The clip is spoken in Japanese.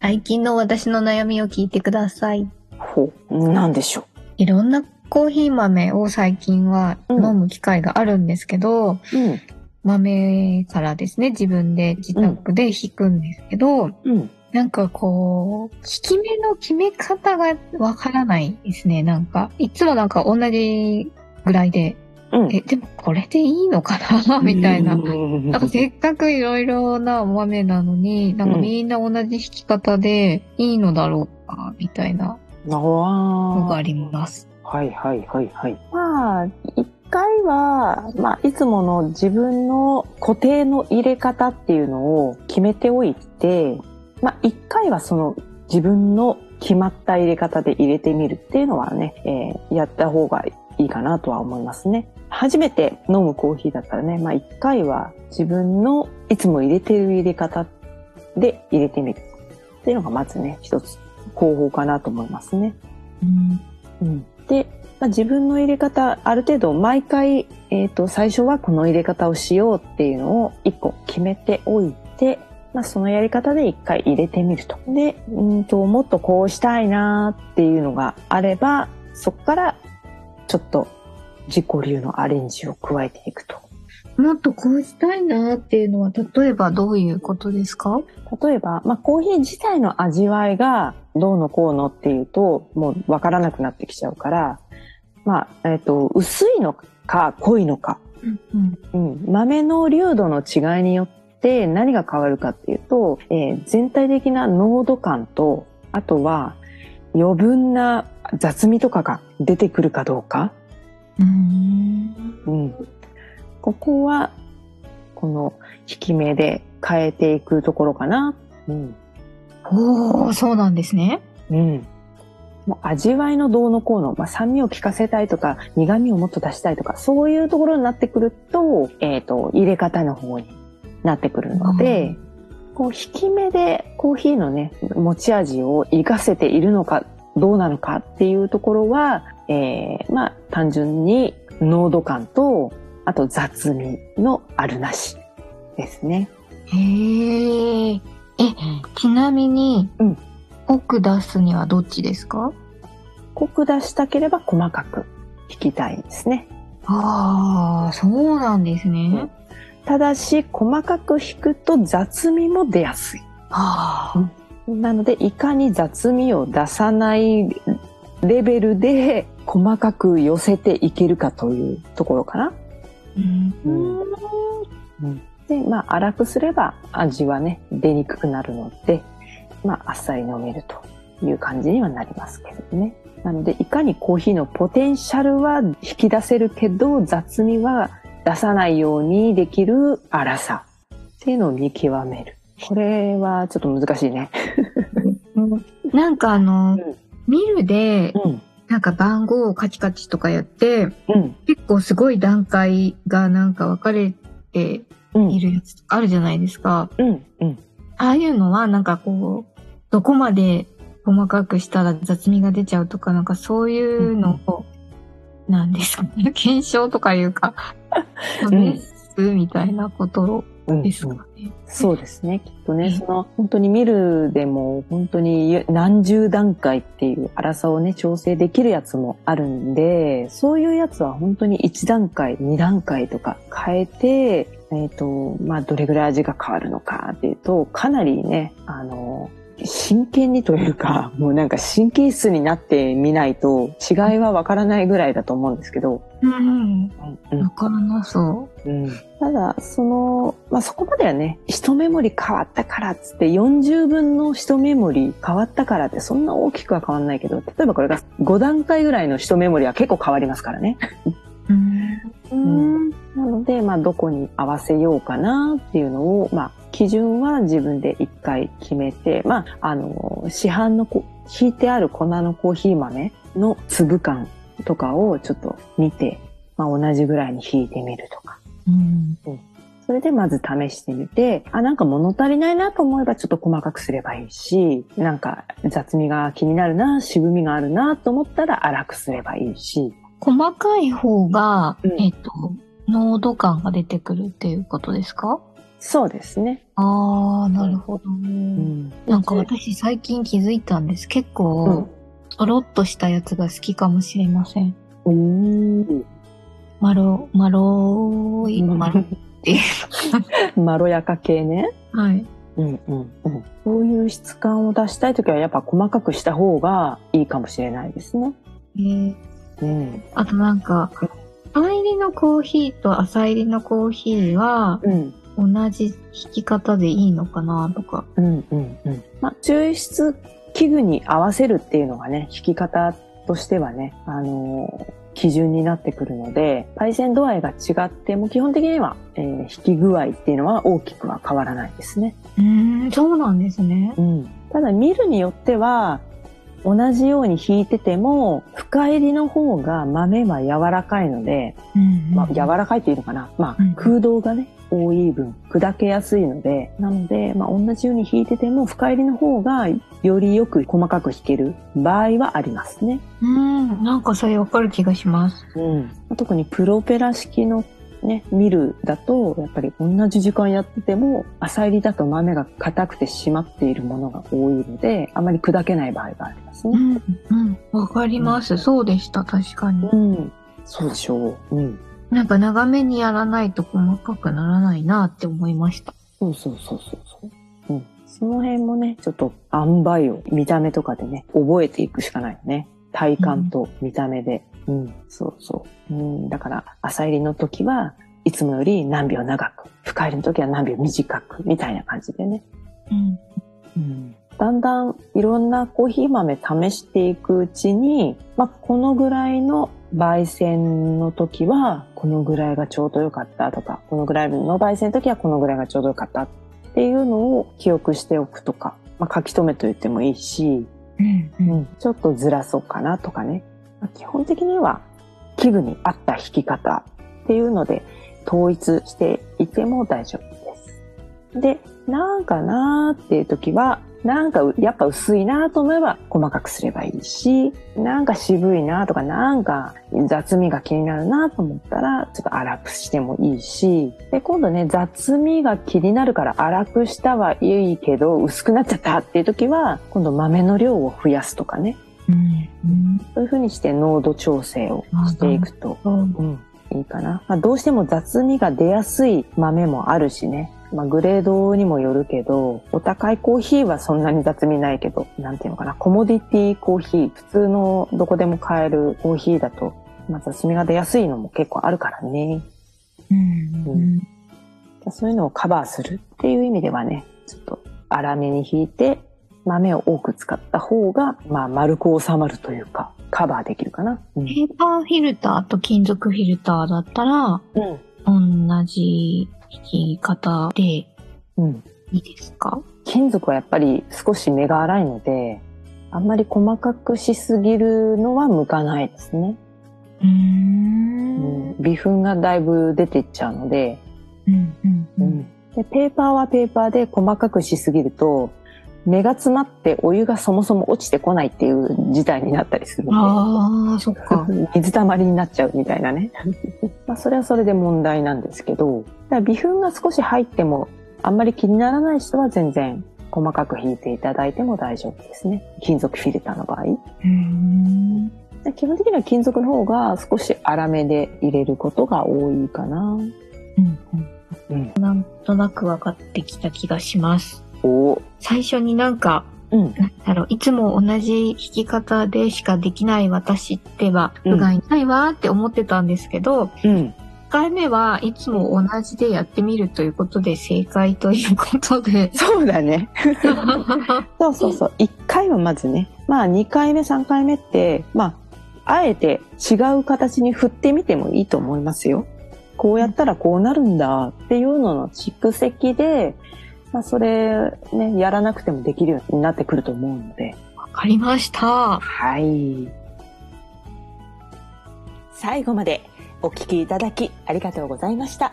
最近の私の悩みを聞いてください。ほなんでしょいろんなコーヒー豆を最近は飲む機会があるんですけど、ううん。豆からですね、自分で自宅で引くんですけど、うん。なんかこう、効き目の決め方がわからないですね。なんか、いつもなんか同じぐらいで、うんえ、でもこれでいいのかな？みたいな。うんなんかせっかくいろいろな豆なのに、なんかみんな同じ引き方でいいのだろうか、みたいなのがああります。はいはいはいはい。まあ、一回は、まあ、いつもの自分の固定の入れ方っていうのを決めておいて、まあ、一回はその自分の決まった入れ方で入れてみるっていうのはね、えーやった方がいいかなとは思いますね。初めて飲むコーヒーだったらね、まあ、一回は自分のいつも入れてる入れ方で入れてみるっていうのがまずね、一つ方法かなと思いますね。うんうんで、まあ、自分の入れ方ある程度毎回、えー、と最初はこの入れ方をしようっていうのを一個決めておいて、まあ、そのやり方で一回入れてみると。でうんともっとこうしたいなっていうのがあればそこからちょっと自己流のアレンジを加えていくと。もっとこうしたいなっていうのは、例えばどういうことですか？例えば、まあ、コーヒー自体の味わいがどうのこうのっていうともうわからなくなってきちゃうから、まあえっと薄いのか濃いのか。うんうん、豆の粒度の違いによって何が変わるかっていうと、えー全体的な濃度感とあとは余分な雑味とかが出てくるかどうか、うん。うん、ここはこの引き目で変えていくところかな。うんおー、そうなんですね。うんもう味わいのどうのこうの、まあ、酸味を効かせたいとか苦味をもっと出したいとかそういうところになってくると,、えー、と入れ方の方になってくるので、こう引き目でコーヒーのね持ち味を活かせているのかどうなのかっていうところは、えーまあ単純に濃度感とあと雑味のあるなしですね。へー。え、ちなみに、うん濃く出すにはどっちですか？濃く出したければ細かく引きたいんですね。ああ、そうなんですね。ただし細かく引くと雑味も出やすい。ああ、なのでいかに雑味を出さないレベルで細かく寄せていけるかというところかな。うん。で、まあ粗くすれば味はね出にくくなるので、まああっさり飲めるという感じにはなりますけどね。なのでいかにコーヒーのポテンシャルは引き出せるけど雑味は出さないようにできる粗さっていうのを見極める。これはちょっと難しいね。なんかあの、うんミルで、うん。なんか番号をカチカチとかやって、うん。結構すごい段階がなんか分かれてうん。いるやつとかあるじゃないですか。うん。うん。ああいうのはなんかこう、どこまで細かくしたら雑味が出ちゃうとか、なんかそういうのを、なんですかね、検証とかいうか、ん試すみたいなことうんですか？ね。そうですね。きっとね、うんその本当に見るでも本当に何十段階っていう粗さをね調整できるやつもあるんで、そういうやつは本当に1段階、2段階とか変えて、えっ、と、まあどれぐらい味が変わるのかっていうと、かなりね、あの、真剣にというか、もうなんか神経質になってみないと違いはわからないぐらいだと思うんですけど。うん。うんわからなそうん、ただ、その、まあ、そこまではね、一メモリ変わったからっつって40分の一メモリ変わったからってそんな大きくは変わんないけど、例えばこれが5段階ぐらいの一メモリは結構変わりますからね。う。うん。んなので、まあ、どこに合わせようかなっていうのを、まあ、基準は自分で一回決めて、まあ、あの、市販のこ、引いてある粉のコーヒー豆の粒感とかをちょっと見て、まあ、同じぐらいに引いてみるとか。うん。それでまず試してみて、あ、なんか物足りないなと思えばちょっと細かくすればいいし、なんか雑味が気になるな、渋みがあるなと思ったら粗くすればいいし、細かい方が、うんえっと、濃度感が出てくるっていうことですか？そうですね。ああ、なるほど。うん。なんか私最近気づいたんです。結う構ん、とろっとしたやつが好きかもしれません。うん。まろ、まろい、まろっていう。まろやか系ね。はい。うんうんうん。そういう質感を出したいときはやっぱ細かくした方がいいかもしれないですね。えーうん。あとなんか、深入りのコーヒーと浅入りのコーヒーはうん。同じ引き方でいいのかなとか。うんうんうん。まあ、抽出器具に合わせるっていうのがね、弾き方としてはね、あのー基準になってくるので、焙煎度合いが違っても基本的には、えー弾き具合っていうのは大きくは変わらないですね。うーん、そうなんですね。うん。ただ見るによっては、同じように弾いてても、深入りの方が豆は柔らかいので、うんまあ、柔らかいっていうのかな。まあうん、空洞がね、多い分、砕けやすいので、なので、まあ、同じように弾いてても、深入りの方が、よりよく細かく弾ける場合はありますね。うん、なんかそれわかる気がします。うん。特にプロペラ式のね、ミルだと、やっぱり同じ時間やってても、浅入りだと豆が硬くて締まっているものが多いので、あまり砕けない場合がありますね。うん、うん、わかります。そうでした、確かに。うん。そうでしょう。うん。なんか長めにやらないと細かくならないなって思いました。そうそうそうそうそう。うん。その辺もね、ちょっと塩梅を見た目とかでね、覚えていくしかないよね。体感と見た目で。うん、そうそう。うん、だから、朝入りの時はいつもより何秒長く、深入りの時は何秒短く、みたいな感じでね。うん。うん。だんだんいろんなコーヒー豆試していくうちに、まあ、このぐらいの焙煎の時はこのぐらいがちょうどよかったとか、このぐらいの焙煎の時はこのぐらいがちょうどよかったっていうのを記憶しておくとか、まあ、書き留めと言ってもいいし、うん、う。うんん、ちょっとずらそうかなとかね。まあ基本的には器具に合った弾き方っていうので統一していても大丈夫です。で、なんかなーっていう時は、なんかうやっぱ薄いなと思えば細かくすればいいし、なんか渋いなとか、なんか雑味が気になるなと思ったら、ちょっと粗くしてもいいし、で、今度ね、雑味が気になるから粗くしたはいいけど、薄くなっちゃったっていう時は、今度豆の量を増やすとかね。うん。うん。そういう風にして濃度調整をしていくと。うん、いいかな。まあ、どうしても雑味が出やすい豆もあるしね。まあ、グレードにもよるけど、お高いコーヒーはそんなに雑味ないけど、なんていうのかな、コモディティコーヒー、普通のどこでも買えるコーヒーだと、まあ、雑味が出やすいのも結構あるからね。うん。うん。そういうのをカバーするっていう意味ではね、ちょっと粗めに引いて、豆を多く使った方が、まあ、丸く収まるというか、カバーできるかな。うんペーパーフィルターと金属フィルターだったら、うん。同じ弾き方でいうん。いですか？金属はやっぱり少し目が粗いので、あんまり細かくしすぎるのは向かないですね。うんん、微粉がだいぶ出てっちゃうので、うん。うん。うん。でペーパーはペーパーで細かくしすぎると、目が詰まってお湯がそもそも落ちてこないっていう事態になったりするのああ、そっか。で、水たまりになっちゃうみたいなね。まあそれはそれで問題なんですけど、だから微粉が少し入ってもあんまり気にならない人は全然細かく引いていただいても大丈夫ですね。金属フィルターの場合。うーん。で基本的には金属の方が少し粗めで入れることが多いかな。うん。うん。なんとなく分かってきた気がします。お最初になんか、うん。なんだろう、いつも同じ弾き方でしかできない私っては、うん不甲斐ないわって思ってたんですけど、うん。1回目はいつも同じでやってみるということで正解ということで。そうだね。そうそうそう。1回はまずね。まあ2回目、3回目って、まあ、あえて違う形に振ってみてもいいと思いますよ。こうやったらこうなるんだっていうのの蓄積で、まあそれね、やらなくてもできるようになってくると思うので。わかりました。はい。最後までお聞きいただきありがとうございました。